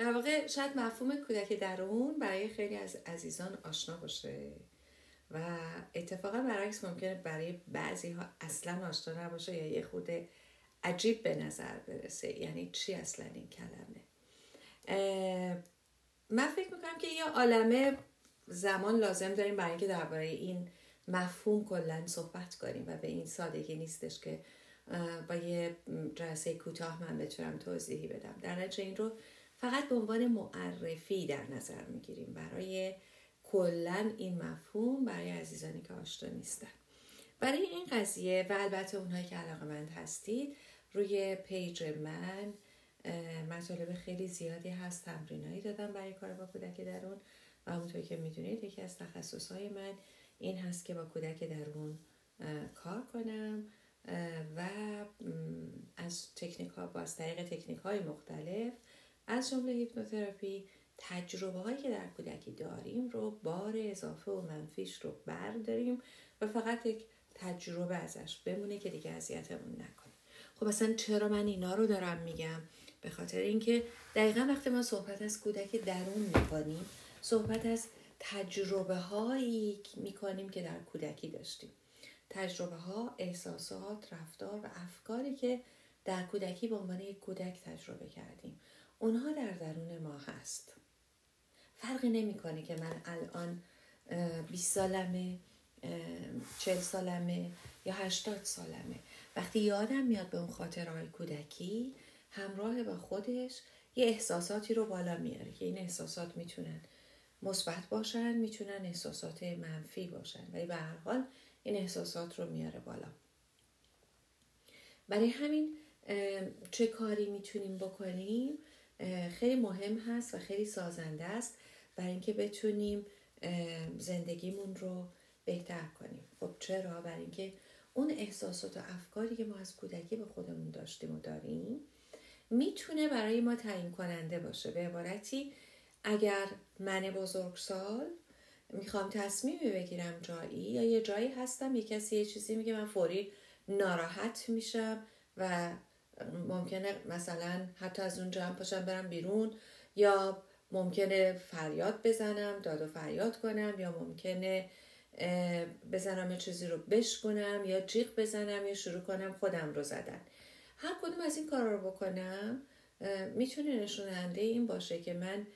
در واقع شاید مفهوم کودک درون برای خیلی از عزیزان آشنا باشه و اتفاقا برعکس ممکنه برای بعضی ها اصلا آشنا نباشه یا یه خود عجیب به نظر برسه. یعنی چی اصلا این کلمه؟ من فکر می‌کنم که یه عالمه زمان لازم داریم برای اینکه درباره این مفهوم کلا صحبت کنیم و به این سادگی نیستش که با یه جلسه کوتاه من بتونم توضیحی بدم. در نتیجه این رو فقط به عنوان معرفی در نظر می‌گیریم. برای کلا این مفهوم برای عزیزانی که آشنا نیستن. برای این قضیه و البته اونهایی که علاقه مند هستید روی پیج من مطالب خیلی زیادی هست تمرینایی دادم برای کار با کودک درون و همونطور که می‌دونید یکی از تخصص های من این هست که با کودک درون کار کنم و از تکنیک ها با از طریق تکنیک های مختلف از جمله هیپنوتراپی تجربه هایی که در کودکی داریم رو بار اضافه و منفیش رو برداریم و فقط یک تجربه ازش بمونه که دیگه اذیتمون نکنه. خب اصلا چرا من اینا رو دارم میگم؟ به خاطر اینکه دقیقا وقتی ما صحبت از کودک درون می‌کنیم صحبت از تجربه هایی می‌کنیم که در کودکی داشتیم. تجربه ها احساسات رفتار و افکاری که در کودکی به عنوان یک کودک تجربه کردیم. اونها در درون ما هست. فرقی نمی‌کنه که من الان 20 سالمه 40 سالمه یا 80 سالمه. وقتی یادم میاد به اون خاطرهای کودکی همراه با خودش یه احساساتی رو بالا میاره که این احساسات می‌تونن مثبت باشن می‌تونن احساسات منفی باشن. ولی به هر حال این احساسات رو میاره بالا. برای همین چه کاری می‌تونیم بکنیم؟ خیلی مهم هست و خیلی سازنده است برای اینکه بتونیم زندگیمون رو بهتر کنیم. خب چرا؟ برای اینکه اون احساسات و افکاری که ما از کودکی به خودمون داشتیم و داریم می‌تونه برای ما تعیین کننده باشه. به عبارتی اگر من بزرگسال می‌خوام تصمیمی بگیرم جایی یا یه جایی هستم یه کسی یه چیزی میگه من فوری ناراحت میشم و ممکنه مثلا حتی از اونجا هم پاشم برم بیرون یا ممکنه فریاد بزنم داد و فریاد کنم یا ممکنه بزنم یه چیزی رو بشکنم یا جیغ بزنم یا شروع کنم خودم رو زدن. هر کدوم از این کارا رو بکنم می‌تونه نشوننده این باشه که من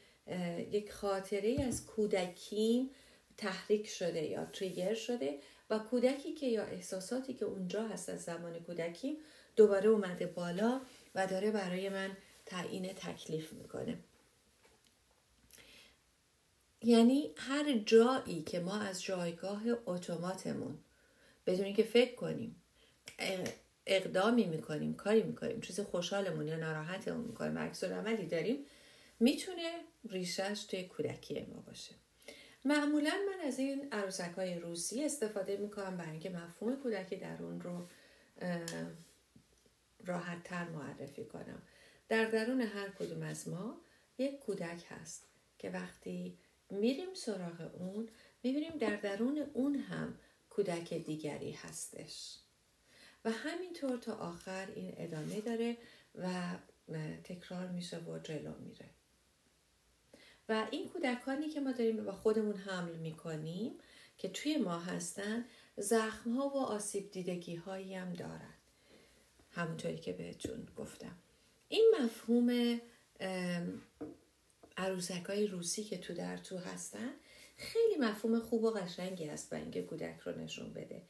یک خاطره از کودکیم تحریک شده یا تریگر شده و کودکی که یا احساساتی که اونجا هست از زمان کودکیم دوباره اومده بالا و داره برای من تعیین تکلیف می‌کنه. یعنی هر جایی که ما از جایگاه اتوماتمون بدون اینکه فکر کنیم اقدامی می‌کنیم کاری می‌کنیم چیز خوشحالمون یا ناراحتمون می‌کنیم عکس عملی داریم می‌تونه ریشش توی کودکی ما باشه. معمولا من از این عروسک های روسی استفاده می‌کنم برای اینکه مفهوم کودکی درون رو راحت تر معرفی کنم. در درون هر کدوم از ما یک کودک هست که وقتی میریم سراغ اون می‌بینیم در درون اون هم کودک دیگری هستش. و همینطور تا آخر این ادامه داره و تکرار میشه و جلو میره. و این کودکانی که ما داریم با خودمون حمل می‌کنیم که توی ما هستن زخم ها و آسیب دیدگی هایی هم دارن. همونطوری که بهتون گفتم. این مفهوم عروسک های روسی که تو در تو هستن خیلی مفهوم خوب و قشنگی هست برای اینکه کودک رو نشون بده.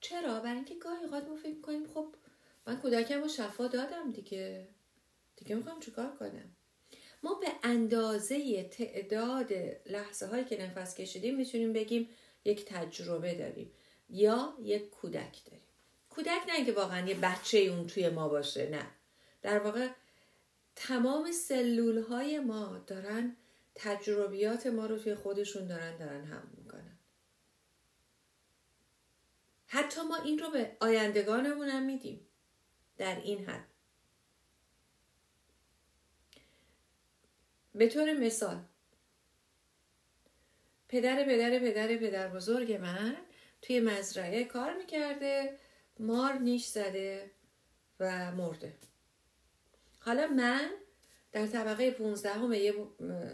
چرا؟ برای اینکه گاهی اوقات ما فکر کنیم خب من کودکم رو شفا دادم دیگه. دیگه می‌خوام چیکار کنم؟ ما به اندازه تعداد لحظه هایی که نفس کشیدیم می‌تونیم بگیم یک تجربه داریم یا یک کودک داریم. کودک نه اینکه واقعا یه بچه اون توی ما باشه نه. در واقع تمام سلول های ما دارن تجربیات ما رو توی خودشون دارن دارن هم می‌کنن. حتی ما این رو به آیندگانمون هم میدیم. در این حد. به طور مثال پدر پدر پدر پدر بزرگ من توی مزرعه کار می‌کرده. مار نیش زده و مرده. حالا من در طبقه 15 همه یه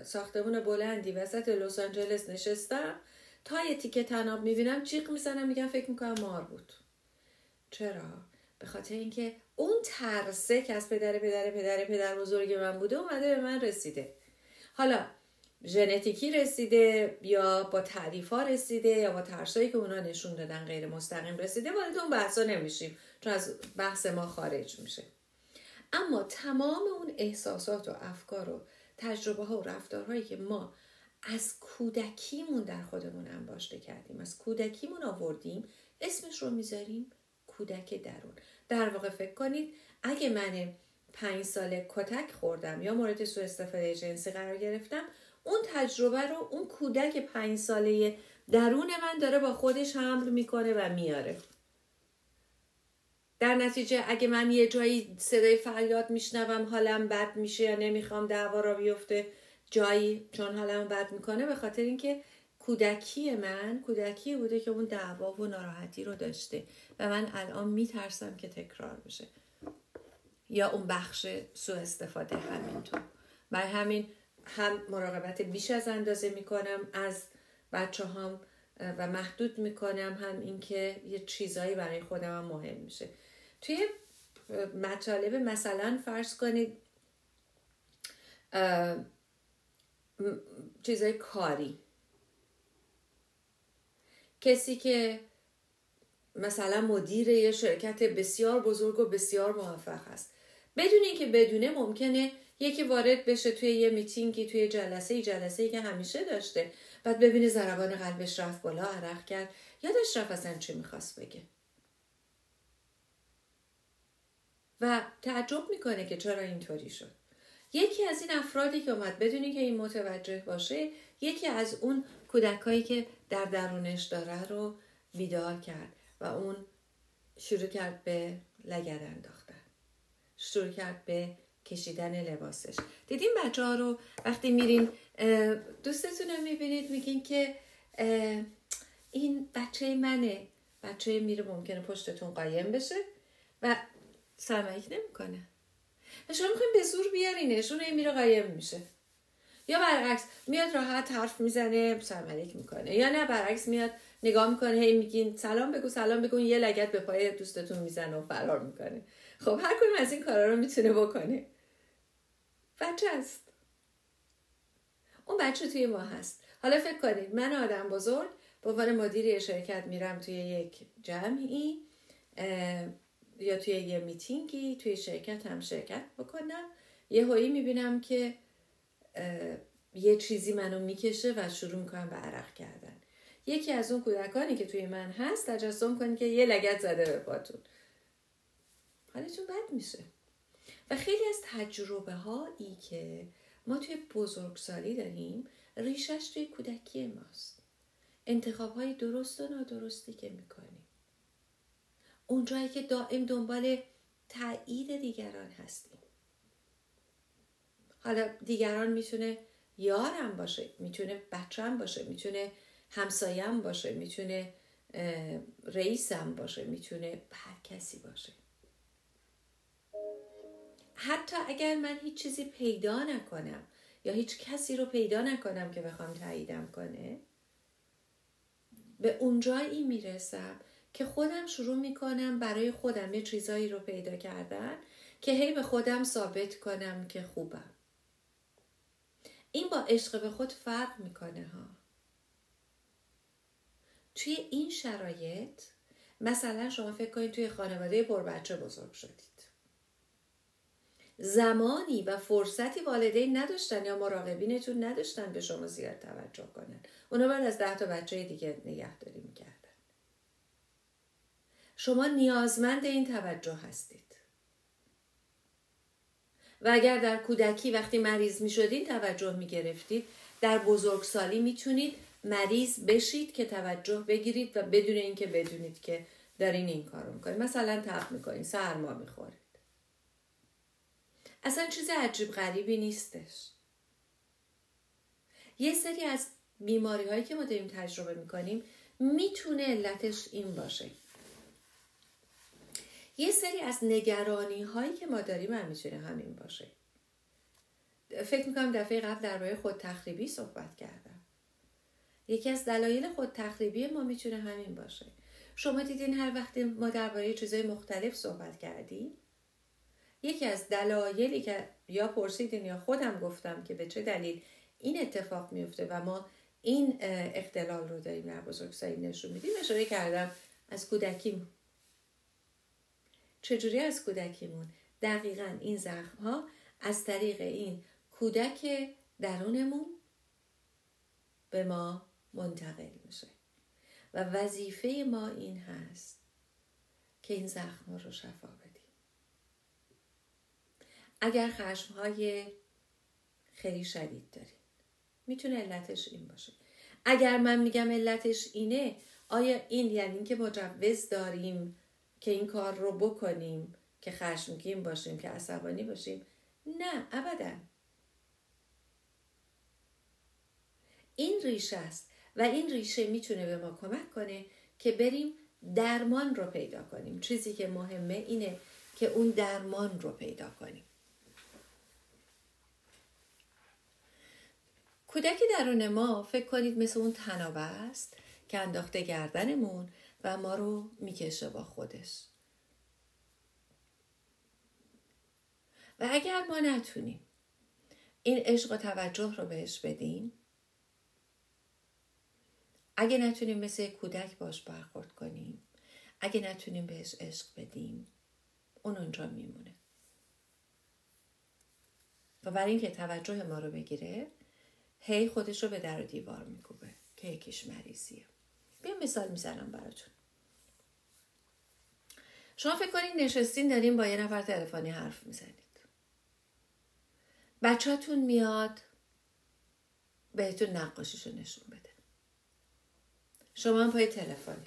ساختمون بلندی وسط لس آنجلس نشستم. تا یه تیکه تناب می‌بینم جیغ می‌زنم میگم فکر می‌کنم مار بود. چرا؟ به خاطر اینکه اون ترسه که از پدر پدر پدر پدر بزرگ من بوده اومده به من رسیده. حالا ژنتیکی رسیده یا با تعریف ها رسیده یا با ترسایی که اونا نشون دادن غیر مستقیم رسیده وارد اون بحثا نمیشیم. چون از بحث ما خارج میشه. اما تمام اون احساسات و افکار و تجربه ها و رفتارهایی که ما از کودکیمون در خودمون انباشته کردیم از کودکیمون آوردیم اسمش رو می‌ذاریم کودک درون. در واقع فکر کنید اگه من پنج ساله کتک خوردم یا مورد سوء استفاده جنسی قرار گرفتم اون تجربه رو اون کودک پنج ساله درون من داره با خودش حمل می‌کنه و میاره. در نتیجه اگه من یه جایی صدای فریاد میشنوم حالم بد میشه یا نمی‌خوام دعوا را بیفته جایی چون حالم بد می‌کنه به خاطر اینکه کودکی من کودکی بوده که اون دعوا و ناراحتی رو داشته و من الان میترسم که تکرار بشه. یا اون بخش سوء استفاده همینطور. برای همین هم مراقبت بیش از اندازه می‌کنم از بچه هم و محدود می‌کنم هم اینکه یه چیزایی برای خودم هم مهم میشه. توی مطالب مثلا فرض کنید چیزای کاری. کسی که مثلا مدیر یه شرکت بسیار بزرگ و بسیار موفق هست. بدون اینکه بدونه ممکنه یکی وارد بشه توی یه میتینگی توی جلسه جلسه ای که همیشه داشته. بعد ببینه ضربان قلبش رفت بالا عرق کرد. یادش رفت اصلا چی می‌خواست بگه. و تعجب می‌کنه که چرا اینطوری شد. یکی از این افرادی که اومد بدونی که این متوجه باشه یکی از اون کودکایی که در درونش داره رو بیدار کرد و اون شروع کرد به لگر انداختن. شروع کرد به کشیدن لباسش. دیدین بچه رو وقتی میرین دوستتون رو می‌بینید میگین که این بچه منه. بچه میره ممکنه پشتتون قایم بشه و سرمایک نمی‌کنه. و شما می‌خوایم به زور بیارینش اون میره قایم میشه. یا برعکس میاد راحت حرف می‌زنه سرملیک می‌کنه. یا نه برعکس میاد نگاه می‌کنه هی میگین سلام بگو سلام بگو یه لگت به پای دوستتون می‌زنه و فرار می‌کنه. خب هر کنیم از این کارا رو می‌تونه بکنه. بچه است. اون بچه توی ما هست. حالا فکر کنید من آدم بزرگ به عنوان مدیر شرکت میرم توی یک جمعی یا توی یه میتینگی توی شرکت هم شرکت بکنم. یه هایی می‌بینم که یه چیزی منو می‌کشه و شروع می‌کنم به عرق کردن. یکی از اون کودکانی که توی من هست تجسم کنید که یه لگت زده به پاتون. حالتون بد میشه. و خیلی از تجربه هایی که ما توی بزرگسالی داریم ریشش توی کودکی ماست. انتخاب های درست و نادرستی که می‌کنیم. اونجایی که دائم دنبال تایید دیگران هستیم. حالا دیگران می‌تونه یارم باشه می‌تونه بچم باشه می‌تونه همسایم باشه می‌تونه رئیسم باشه می‌تونه هر کسی باشه. حتی اگر من هیچ چیزی پیدا نکنم یا هیچ کسی رو پیدا نکنم که بخوام تاییدم کنه به اونجایی می‌رسم که خودم شروع می‌کنم برای خودم یه چیزایی رو پیدا کردن که هی به خودم ثابت کنم که خوبم. این با عشق به خود فرق می‌کنه ها. توی این شرایط مثلا شما فکر کنید توی خانواده پر بچه بزرگ شدید. زمانی و فرصتی والدین نداشتن یا مراقبینتون نداشتن به شما زیاد توجه کنن. اونا بعد از ده تا بچه دیگه نگهداری می‌کردن. شما نیازمند این توجه هستید. و اگر در کودکی وقتی مریض می توجه می گرفتید در بزرگسالی می‌تونید مریض بشید که توجه بگیرید و بدون اینکه بدونید که دارین این کارو می‌کنید. مثلا تب می‌کنید سرما می‌خورید. اصلا چیز عجیب غریبی نیستش. یه سری از بیماری هایی که ما داریم تجربه می‌کنیم می‌تونه علتش این باشه. یه سری از نگرانی هایی که ما داریم هم می‌تونه همین باشه. فکر می‌کنم دفعه قبل درباره خود تخریبی صحبت کردم. یکی از دلایل خود تخریبی ما می‌تونه همین باشه. شما دیدین هر وقت ما درباره چیزهای مختلف صحبت کردیم؟ یکی از دلایلی که یا پرسیدین یا خودم گفتم که به چه دلیل این اتفاق میفته و ما این اختلال رو داریم در بزرگسالی نشون میدیم اشاره کردم از کودکیمون. چجوری از کودکیمون؟ دقیقا این زخم ها از طریق این کودک درونمون به ما منتقل میشه و وظیفه ما این هست که این زخم رو شفا اگر خشم های خیلی شدید داریم می‌تونه علتش این باشه. اگر من میگم علتش اینه آیا این یعنی اینکه مجوز داریم که این کار رو بکنیم که خشمگین باشیم که عصبانی باشیم؟ نه ابدا. این ریشه است و این ریشه می‌تونه به ما کمک کنه که بریم درمان رو پیدا کنیم. چیزی که مهمه اینه که اون درمان رو پیدا کنیم. کودک درون ما فکر کنید مثل اون تنابه است که انداخته گردنمون و ما رو می‌کشه با خودش. و اگر ما نتونیم این عشق و توجه رو بهش بدیم اگه نتونیم مثل کودک باش برخورد کنیم اگه نتونیم بهش عشق بدیم اون اونجا میمونه. و برای اینکه توجه ما رو بگیره هی خودش رو به در و دیوار میکوبه که یکیش مریضیه. بیا مثال می‌زنم براتون. شما فکر کنید نشستین داریم با یه نفر تلفنی حرف می‌زنید. بچهتون میاد بهتون نقاشیشو نشون بده. شما هم پای تلفنی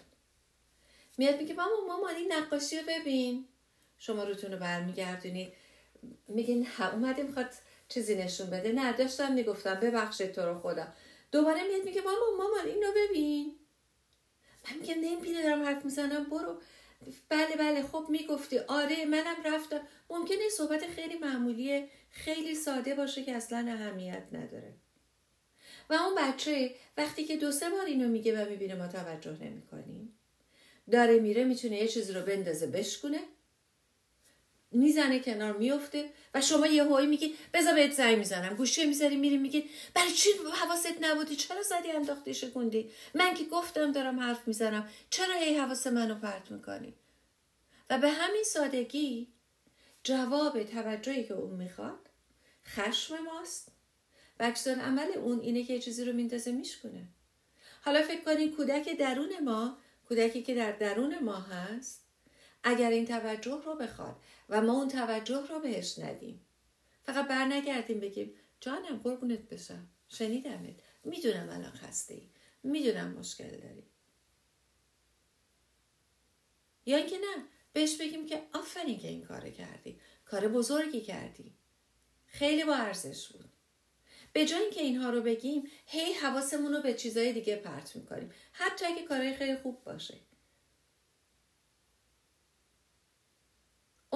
میاد میگه ماما مامان این نقاشی رو ببین. شما روتون رو برمیگردونید. میگین اومده می‌خواد چیزی نشون بده. نه داشتم می‌گفتم ببخشید تو رو خدا. دوباره میاد میگه ماما مامان اینو ببین. من میگم نمی‌بینه دارم حرف می‌زنم برو. بله بله خب می‌گفتی. آره منم رفتم. ممکنه صحبت خیلی معمولی خیلی ساده باشه که اصلا اهمیت نداره. و اون بچه وقتی که دو سه بار اینو میگه و می‌بینه ما توجه نمی‌کنیم. داره میره می‌تونه یه چیزی رو بندازه بشکونه. می‌زنه کنار میفته و شما یه هایی میگی بذار بهت زنگ می‌زنم. گوشی می‌ذاری میری میگی برای چی حواست نبودی؟ چرا زدی انداختی شکوندی؟ من که گفتم دارم حرف می‌زنم. چرا هی حواس منو پرت می‌کنی؟ و به همین سادگی جواب توجهی که اون می‌خواد خشم ماست و اکسان عمل اون اینه که چیزی رو میندازه میشکنه حالا فکر کنید کودک درون ما کودکی که در درون ما هست اگر این توجه رو بخواد و ما اون توجه رو بهش ندیم. فقط بر نگردیم بگیم جانم قربونت بشم. شنیدمت. می‌دونم الان خسته ای می‌دونم مشکل داری. یا اینکه نه بهش بگیم که آفرین که این کار کردی. کار بزرگی کردی. خیلی با ارزش بود. به جای اینکه اینها رو بگیم هی حواسمون رو به چیزای دیگه پرت می‌کنیم. حتی اگه کارهای خیلی خوب باشه.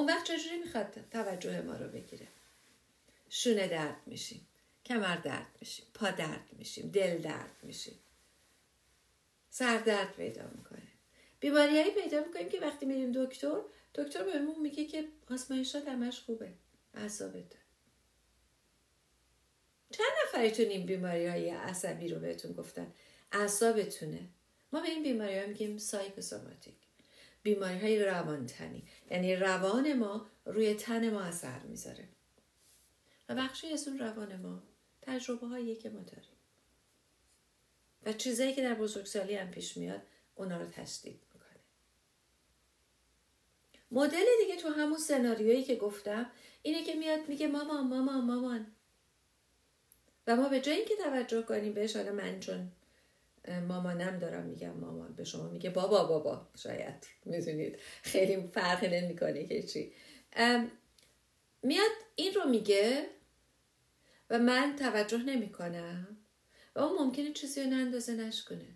اون وقت چجوری می‌خواد توجه ما رو بگیره؟ شونه درد میشیم کمر درد میشیم پا درد میشیم دل درد میشیم. سر درد پیدا می‌کنه. بیماریایی پیدا می‌کنیم که وقتی میریم دکتر دکتر بهمون میگه که آزمایشات همش خوبه اعصابت چند نفرتون این بیماری های عصبی رو بهتون گفتن؟ اعصابتونه. ما به این بیماری ها میگیم سایکوسوماتیک بیماری های روانتنی. یعنی روان ما روی تن ما اثر می‌ذاره. و بخشی از اون روان ما تجربه هایی که ما داریم. و چیزایی که در بزرگسالی هم پیش میاد اونا رو تشدید می‌کنه. مدل دیگه تو همون سناریویی که گفتم اینه که میاد میگه مامان مامان مامان. و ما به جای اینکه توجه کنیم بهش حالا من چون مامانم دارم میگم مامان به شما میگه بابا بابا. شاید. می‌دونید. خیلی فرقی نمی‌کنه که چی. میاد این رو میگه و من توجه نمی‌کنم. و اون ممکنه چیزی رو نندازه نشکنه.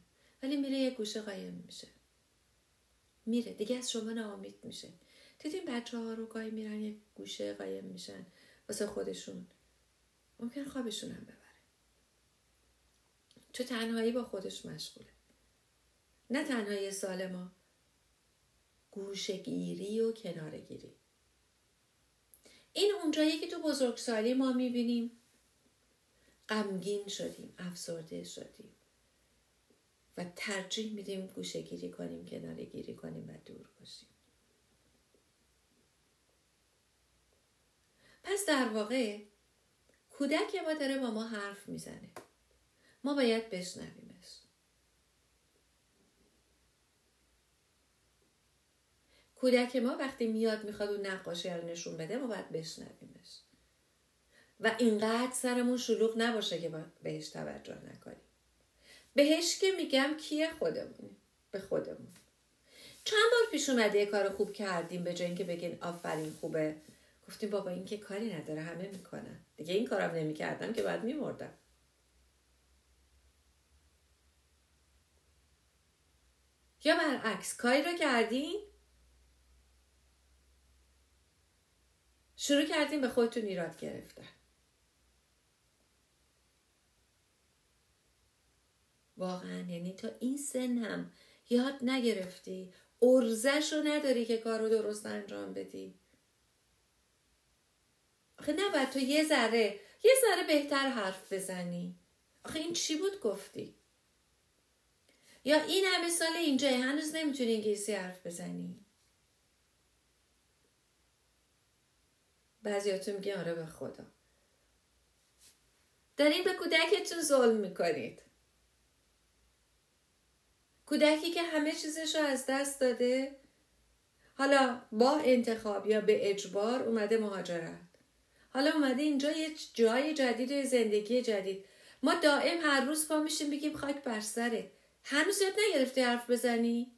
ولی میره یه گوشه قایم میشه. میره. دیگه از شما ناامید میشه. دیدین بچه ها رو گاهی میرن یه گوشه قایم میشن. واسه خودشون. ممکن خوابشون هم ببره چه تنهایی با خودش مشغوله. نه تنهایی سالما گوشگیری و کنارگیری این اونجایی که تو بزرگسالی ما می‌بینیم. غمگین شدیم افسرده شدیم. و ترجیح میدیم گوشگیری کنیم کنارگیری کنیم و دور باشیم. پس در واقع کودک ما داره با ما حرف می‌زنه. ما باید بشنویمش. کودک ما وقتی میاد می‌خواد اون نقاشی رو نشون بده ما باید بشنویمش. و اینقدر سرمون شلوغ نباشه که بهش توجه نکنیم. بهش که میگم کیه خودمونی به خودمون. چند بار پیش اومده یه کار خوب کردیم به جای اینکه بگین آفرین خوبه. گفتیم بابا این که کاری نداره همه می‌کنن. دیگه این کارم نمی‌کردم که بعد میمردم. یا برعکس کاری رو کردین شروع کردیم به خودتون ایراد گرفتن. واقعا یعنی تا این سن هم یاد نگرفتی. ارزش رو نداری که کار رو درست انجام بدی. آخه نباید تو یه ذره یه ذره بهتر حرف بزنی. آخه این چی بود؟ گفتی. یا این همه سال اینجا هنوز نمی‌تونی انگلیسی حرف بزنی. بعضیاتون میگه آره به خدا. دارین به کودکتون ظلم می‌کنید. کودکی که همه چیزش رو از دست داده حالا با انتخاب یا به اجبار اومده مهاجرت. حالا اومده اینجا یه جای جدید و زندگی جدید. ما دائم هر روز پا میشیم بگیم خاک بر سره هنوز یاد نگرفتی حرف بزنی؟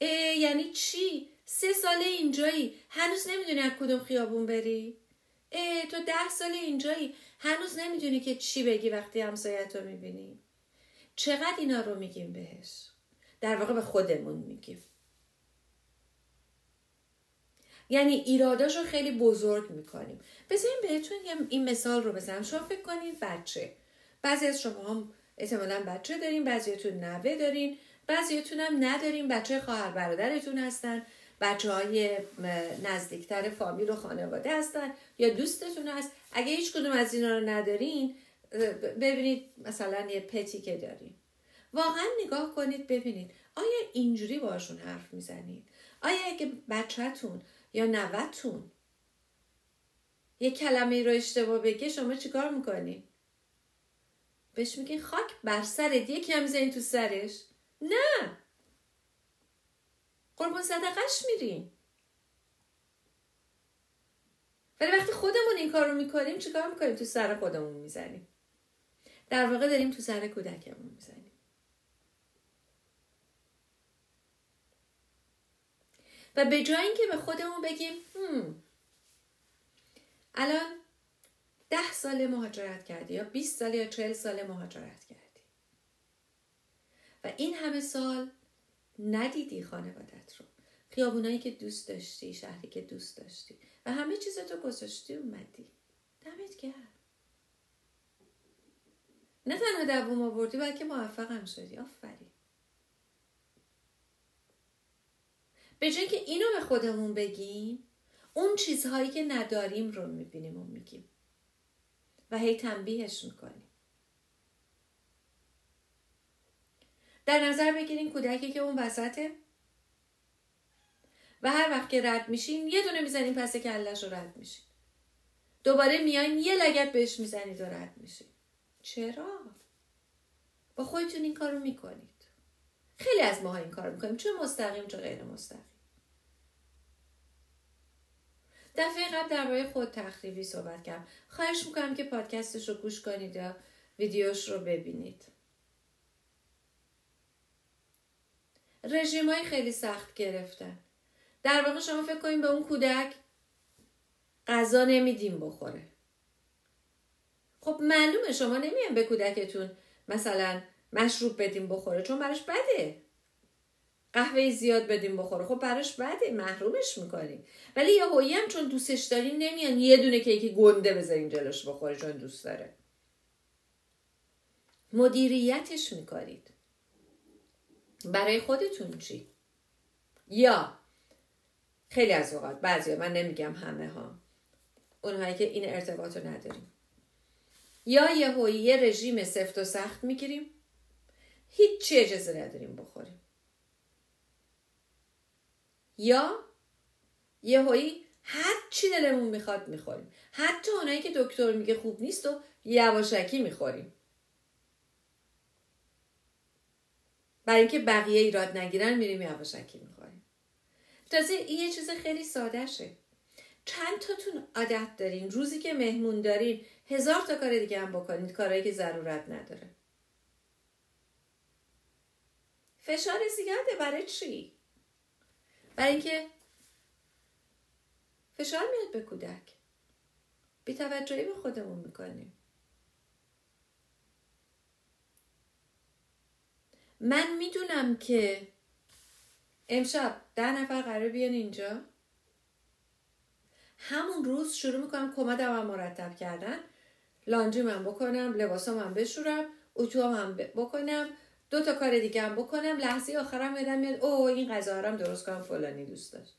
اه یعنی چی؟ سه ساله اینجایی. هنوز نمی‌دونی از کدوم خیابون بری. اه تو ده ساله اینجایی. هنوز نمی‌دونی که چی بگی وقتی همسایت رو می‌بینی. چقدر اینا رو میگیم بهش؟ در واقع به خودمون میگیم. یعنی ایراداش رو خیلی بزرگ می‌کنیم. بذاریم بهتون این مثال رو بزنم. شما فکر کنید بچه. بعضی از شما هم احتمالا بچه دارین بعضیتون نوه دارین بعضیتون هم ندارین بچه خواهر برادرتون هستن بچه های نزدیکتر فامیل و خانواده هستن یا دوستتون هست. اگه هیچ کدوم از اینا رو ندارین ببینید مثلا یه پتی که دارین. واقعا نگاه کنید ببینید آیا اینجوری باشون حرف می‌زنید؟ آیا اگه بچهتون یا نوتون یه کلمه رو اشتباه بگه شما چیکار می‌کنی؟ بهش میگین خاک بر سرت یکی هم می‌زنین تو سرش. نه. قربون صدقش میرین ولی وقتی خودمون این کار رو می‌کنیم چیکار می‌کنیم؟ تو سر خودمون می‌زنیم. در واقع داریم تو سر کودکمون می‌زنیم. و به جای اینکه به خودمون بگیم هم الان ده سال مهاجرت کردی یا 20 سال یا 40 سال مهاجرت کردی. و این همه سال ندیدی خانوادت رو. خیابونایی که دوست داشتی شهری که دوست داشتی. و همه چیزتو گذاشتی اومدی. دمت گرم. نه تنها دووم آوردی بلکه موفقم شدی. آفرین. به جای که اینو به خودمون بگیم اون چیزهایی که نداریم رو می‌بینیم و میگیم. و هی تنبیهش می‌کنیم در نظر بگیرین کودکی که اون وسطه و هر وقت که رد میشین یه دونه می‌زنین پس کلش رو رد میشین. دوباره میاین یه لگت بهش می‌زنید و رد میشین. چرا؟ با خودتون این کارو می‌کنید. خیلی از ماها این کار می‌کنیم. چه مستقیم چه غیر مستقیم. دفعه قبل درباره خود تخریبی صحبت کردم. خواهش می‌کنم که پادکستش رو گوش کنید یا ویدیوش رو ببینید. رژیم های خیلی سخت گرفتن در واقع شما فکر کنید به اون کودک غذا نمیدیم بخوره. خب معلومه شما نمیان به کودکتون مثلا مشروب بدیم بخوره چون براش بده. قهوه زیاد بدیم بخوره. خب براش بده محرومش می‌کنیم. ولی یه هم چون دوستش دارین نمیان یه دونه کیک گنده بذارین جلوش بخوره چون دوست داره. مدیریتش می‌کنید. برای خودتون چی؟ یا خیلی از اوقات بعضی من نمیگم همه ها. اونهایی که این ارتباط رو نداریم. یا یه یه رژیم سفت و سخت می‌گیریم. هیچ اجازه نداریم بخوریم. یا یه هایی هر چی دلمون می‌خواد می‌خوریم. حتی اونایی که دکتر میگه خوب نیست و یواشکی می‌خوریم. برای اینکه بقیه ایراد نگیرن میریم یواشکی می‌خوریم. تازه این یه چیز خیلی ساده شه. چند تاتون عادت دارین؟ روزی که مهمون دارین هزار تا کار دیگه هم بکنید کارهایی که ضرورت نداره. فشار زیاده برای چی؟ برای اینکه فشار میاد به کودک. بی توجهی به خودمون می‌کنیم. من می‌دونم که امشب ده نفر قرار بیان اینجا. همون روز شروع می‌کنم کمدم هم مرتب کردن. لانجی من بکنم لباسام هم بشورم اتو هم بکنم. دو تا کار دیگه هم بکنم. لحظه آخرم یادم میاد او این غذا هم درست کنم فلانی دوست داشت.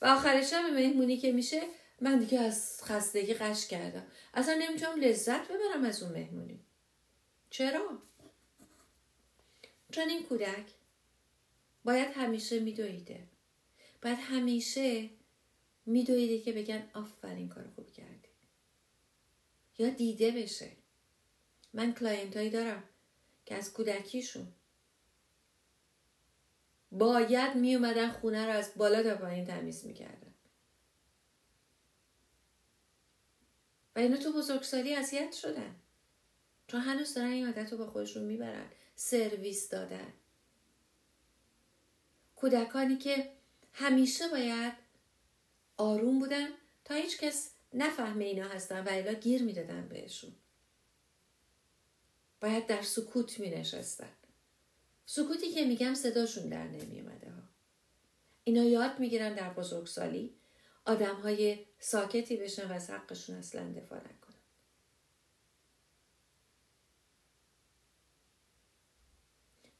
و آخرش هم مهمونی که میشه من دیگه از خستگی قش کردم. اصلا نمی‌تونم لذت ببرم از اون مهمونی. چرا؟ چون این کودک باید همیشه میدویده. باید همیشه میدویده که بگن آفرین کار خوب کردی. یا دیده بشه. من client هایی دارم. که از کودکیشون. باید می اومدن خونه رو از بالا تا پایین تمیز می‌کردن. و اینا تو بزرگسالی اذیت شدن. چون هنوز دارن این عادت رو با خودشون می‌برن. سرویس دادن. کودکانی که همیشه باید آروم بودن تا هیچ کس نفهمه اینا هستن و الا گیر می‌دادن بهشون. باید در سکوت می نشستن. سکوتی که میگم صداشون در نمی اومده ها. اینا یاد می‌گیرن در بزرگسالی آدم های ساکتی بشن و از حقشون اصلا دفاع نکنن.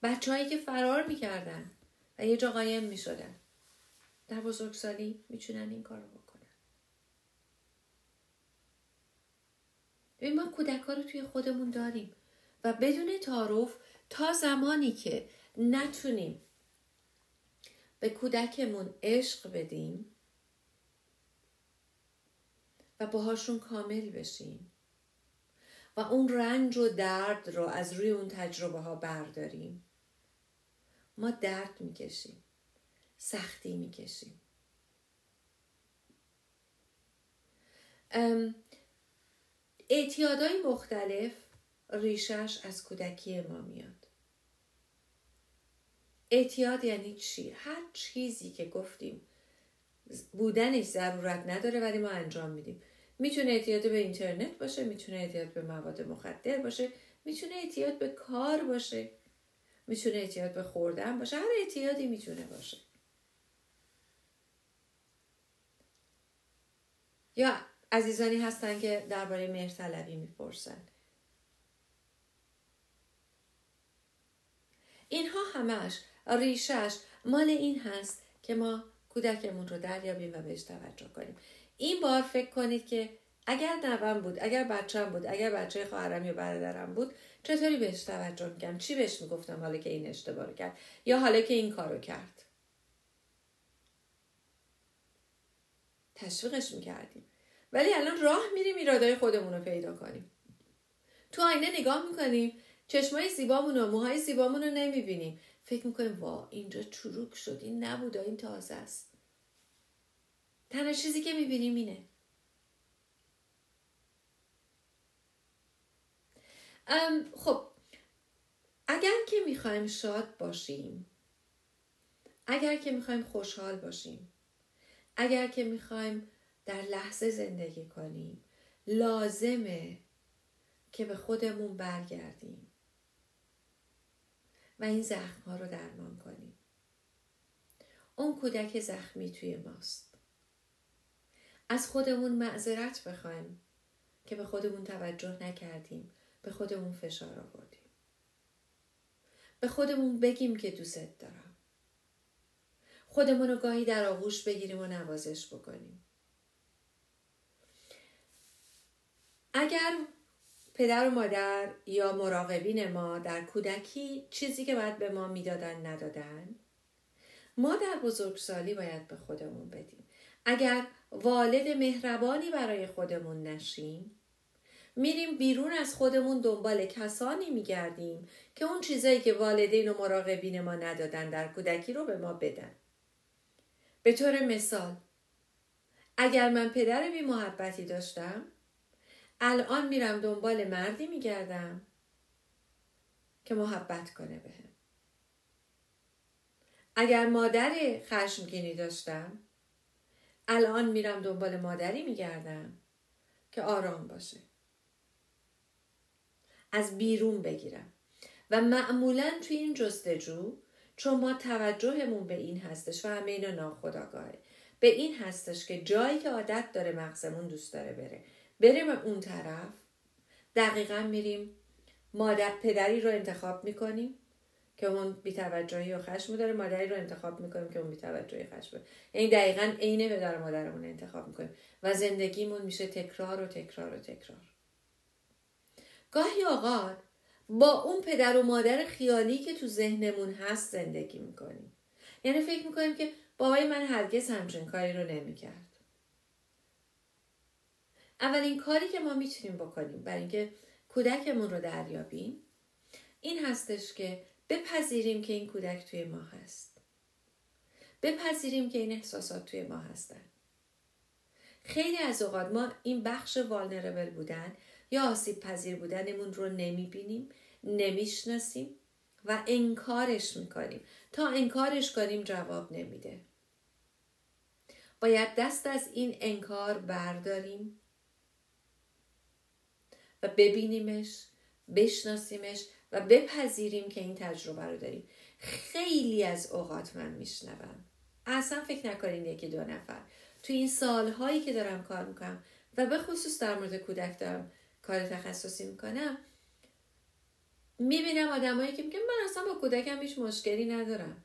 بچه هایی که فرار می‌کردن و یه جا قایم می‌شدن در بزرگسالی می‌تونن این کار رو بکنن. ببین ما کودک ها رو توی خودمون داریم و بدون تعارف تا زمانی که نتونیم به کودکمون عشق بدیم و باهاشون کامل بشیم و اون رنج و درد رو از روی اون تجربه ها برداریم. ما درد می‌کشیم سختی می‌کشیم. اعتیادهای مختلف ریشش از کودکی ما میاد. اعتیاد یعنی چی؟ هر چیزی که گفتیم بودنش ضرورت نداره ولی ما انجام میدیم. می‌تونه اعتیاد به اینترنت باشه می‌تونه اعتیاد به مواد مخدر باشه می‌تونه اعتیاد به کار باشه می‌تونه اعتیاد به خوردن باشه هر اعتیادی می‌تونه باشه. یا عزیزانی هستن که درباره مهرطلبی می‌پرسن. اینها همش ریشش مال این هست که ما کودکمون رو دریابیم و بهش توجه کنیم. این بار فکر کنید که اگر نوم بود اگر بچم بود اگر بچه خواهرم یا برادرم بود چطوری بهش توجه می‌کنم چی بهش می‌گفتم حالا که این اشتباه کرد؟ یا حالا که این کارو کرد؟ تشویقش می‌کردیم. ولی الان راه میریم ایرادای خودمون رو پیدا کنیم. تو آینه نگاه می‌کنیم چشمای زیبامون و موهای زیبامون رو نمی‌بینیم. فکر می‌کنیم وا اینجا چروک شد این نبوده این تازه است. تنها چیزی که می‌بینیم اینه. خب اگر که می‌خوایم شاد باشیم اگر که می‌خوایم خوشحال باشیم اگر که می‌خوایم در لحظه زندگی کنیم لازمه که به خودمون برگردیم. و این زخم ها رو درمان کنیم. اون کودک زخمی توی ماست. از خودمون معذرت بخوایم که به خودمون توجه نکردیم به خودمون فشار آوردیم. به خودمون بگیم که دوست دارم. خودمون رو گاهی در آغوش بگیریم و نوازش بکنیم. اگر پدر و مادر یا مراقبین ما در کودکی چیزی که باید به ما می‌دادن ندادن؟ ما در بزرگسالی باید به خودمون بدیم. اگر والد مهربانی برای خودمون نشیم میریم بیرون از خودمون دنبال کسانی میگردیم که اون چیزایی که والدین و مراقبین ما ندادن در کودکی رو به ما بدن. به طور مثال اگر من پدر بی محبتی داشتم الان میرم دنبال مردی میگردم که محبت کنه بهم. اگر مادر خشمگینی داشتم الان میرم دنبال مادری میگردم که آرام باشه. از بیرون بگیرم. و معمولا توی این جستجو چون ما توجهمون به این هستش و همه اینا ناخداگاهه به این هستش که جایی که عادت داره مغزمون دوست داره بره. بریم اون طرف. دقیقا میریم. مادر پدری رو انتخاب می‌کنیم که اون بیتوجهی و خشم داره. مادری رو انتخاب می‌کنیم که اون بیتوجهی خشم داره. یعنی دقیقا عین پدر مادرمون انتخاب می‌کنیم و زندگیمون میشه تکرار و تکرار و تکرار. گاهی اوقات با اون پدر و مادر خیالی که تو ذهنمون هست زندگی می‌کنیم. یعنی فکر می‌کنیم که بابای من هرگز همچین کاری رو نمی‌کرد. اولین کاری که ما می‌تونیم بکنیم برای اینکه کودکمون رو دریابیم این هستش که بپذیریم که این کودک توی ما هست. بپذیریم که این احساسات توی ما هستن. خیلی از اوقات ما این بخش والنربل بودن یا آسیب پذیر بودنمون رو نمی‌بینیم نمی‌شناسیم و انکارش می‌کنیم. تا انکارش کنیم جواب نمیده. باید دست از این انکار برداریم. و ببینیمش بشناسیمش و بپذیریم که این تجربه رو داریم. خیلی از اوقات من میشنوم. اصلا فکر نکنین یکی دو نفر. تو این سالهایی که دارم کار می‌کنم و به خصوص در مورد کودک دارم کار تخصصی می‌کنم می‌بینم آدمایی که میگن من اصلا با کودکم هیچ مشکلی ندارم.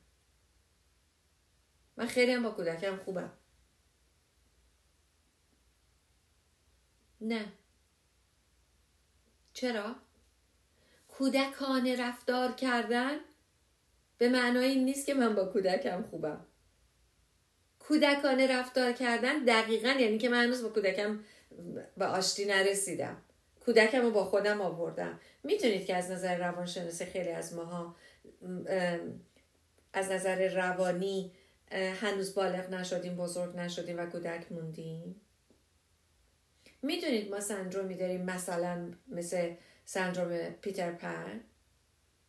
من خیلی هم با کودکم خوبم. نه. چرا؟ کودکانه رفتار کردن به معنای این نیست که من با کودکم خوبم. کودکانه رفتار کردن دقیقا یعنی که من هنوز با کودکم به آشتی نرسیدم. کودکم رو با خودم آوردم. می‌تونید که از نظر روانشناسی خیلی از ماها از نظر روانی هنوز بالغ نشدیم بزرگ نشدیم و کودک موندیم؟ می‌دونید ما سندرومی داریم مثلا مثل سندروم پیتر پن.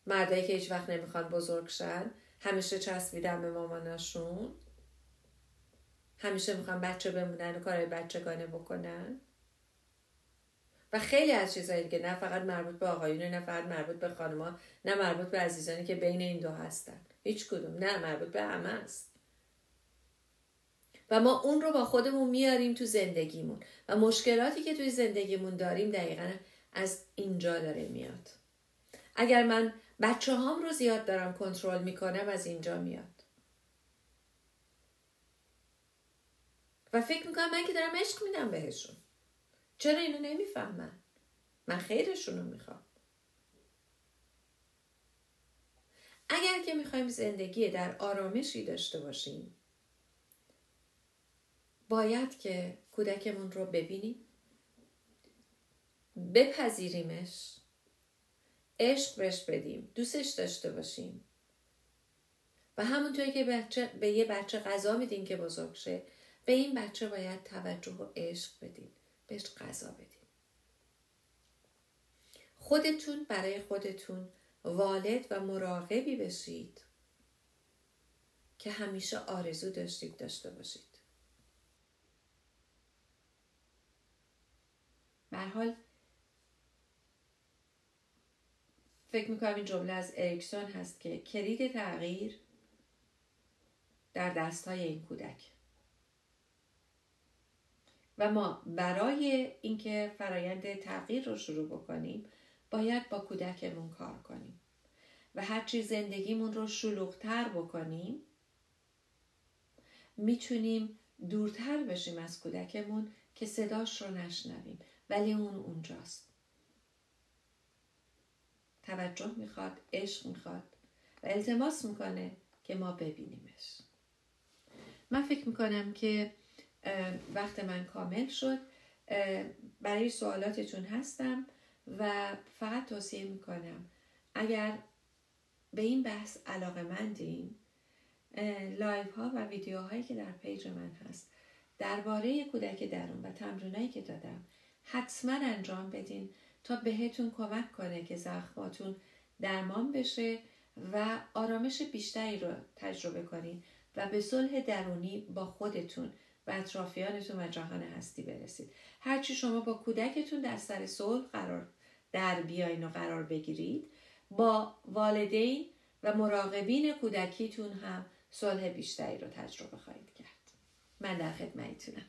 مردایی که هیچ وقت نمی‌خوان بزرگ شن. همیشه چسبیدن به ماماناشون. همیشه می‌خوان بچه بمونن و کارهای بچگانه بکنن. و خیلی از چیزهایی که نه فقط مربوط به آقایونه نه فقط مربوط به خانما نه مربوط به عزیزانی که بین این دو هستن. هیچ کدوم نه مربوط به همه است. و ما اون رو با خودمون میاریم تو زندگیمون. و مشکلاتی که توی زندگیمون داریم دقیقا از اینجا داره میاد. اگر من بچه هام رو زیاد دارم کنترل می‌کنم از اینجا میاد. و فکر می‌کنم من که دارم عشق میدم بهشون. چرا اینو نمی‌فهمن؟ من خیرشون رو می‌خوام. اگر که می‌خوایم زندگی در آرامشی داشته باشیم باید که کودکمون رو ببینیم. بپذیریمش. عشق بهش بدیم. دوستش داشته باشیم. و همونطوری که بچه به یه بچه غذا میدین که بزرگ شه به این بچه باید توجه و عشق بدین بهش غذا بدین خودتون برای خودتون والد و مراقبی بشید که همیشه آرزو داشتید داشته باشید به حال فکر می‌کنم این جمله از اریکسون هست که کلید تغییر در دست های این کودک. و ما برای اینکه فرایند تغییر رو شروع بکنیم باید با کودکمون کار کنیم. و هرچی زندگیمون رو شلوغتر بکنیم می‌تونیم دورتر بشیم از کودکمون که صداش رو نشنویم. ولی اون اونجاست. توجه می‌خواد عشق می‌خواد و التماس می‌کنه که ما ببینیمش. من فکر می‌کنم که وقت من کامل شد. برای سوالاتتون هستم و فقط توصیه می‌کنم اگر به این بحث علاقه مندین live ها و ویدیوهایی که در page من هست درباره کودک درون و تمرینایی که دادم حتما انجام بدین تا بهتون کمک کنه که زخماتون درمان بشه و آرامش بیشتری رو تجربه کنین و به صلح درونی با خودتون و اطرافیانتون و جهان هستی برسید. هرچی شما با کودکتون در سر صلح قرار در بیاین و قرار بگیرید با والدین و مراقبین کودکیتون هم صلح بیشتری رو تجربه خواهید کرد. من در خدمتتونم.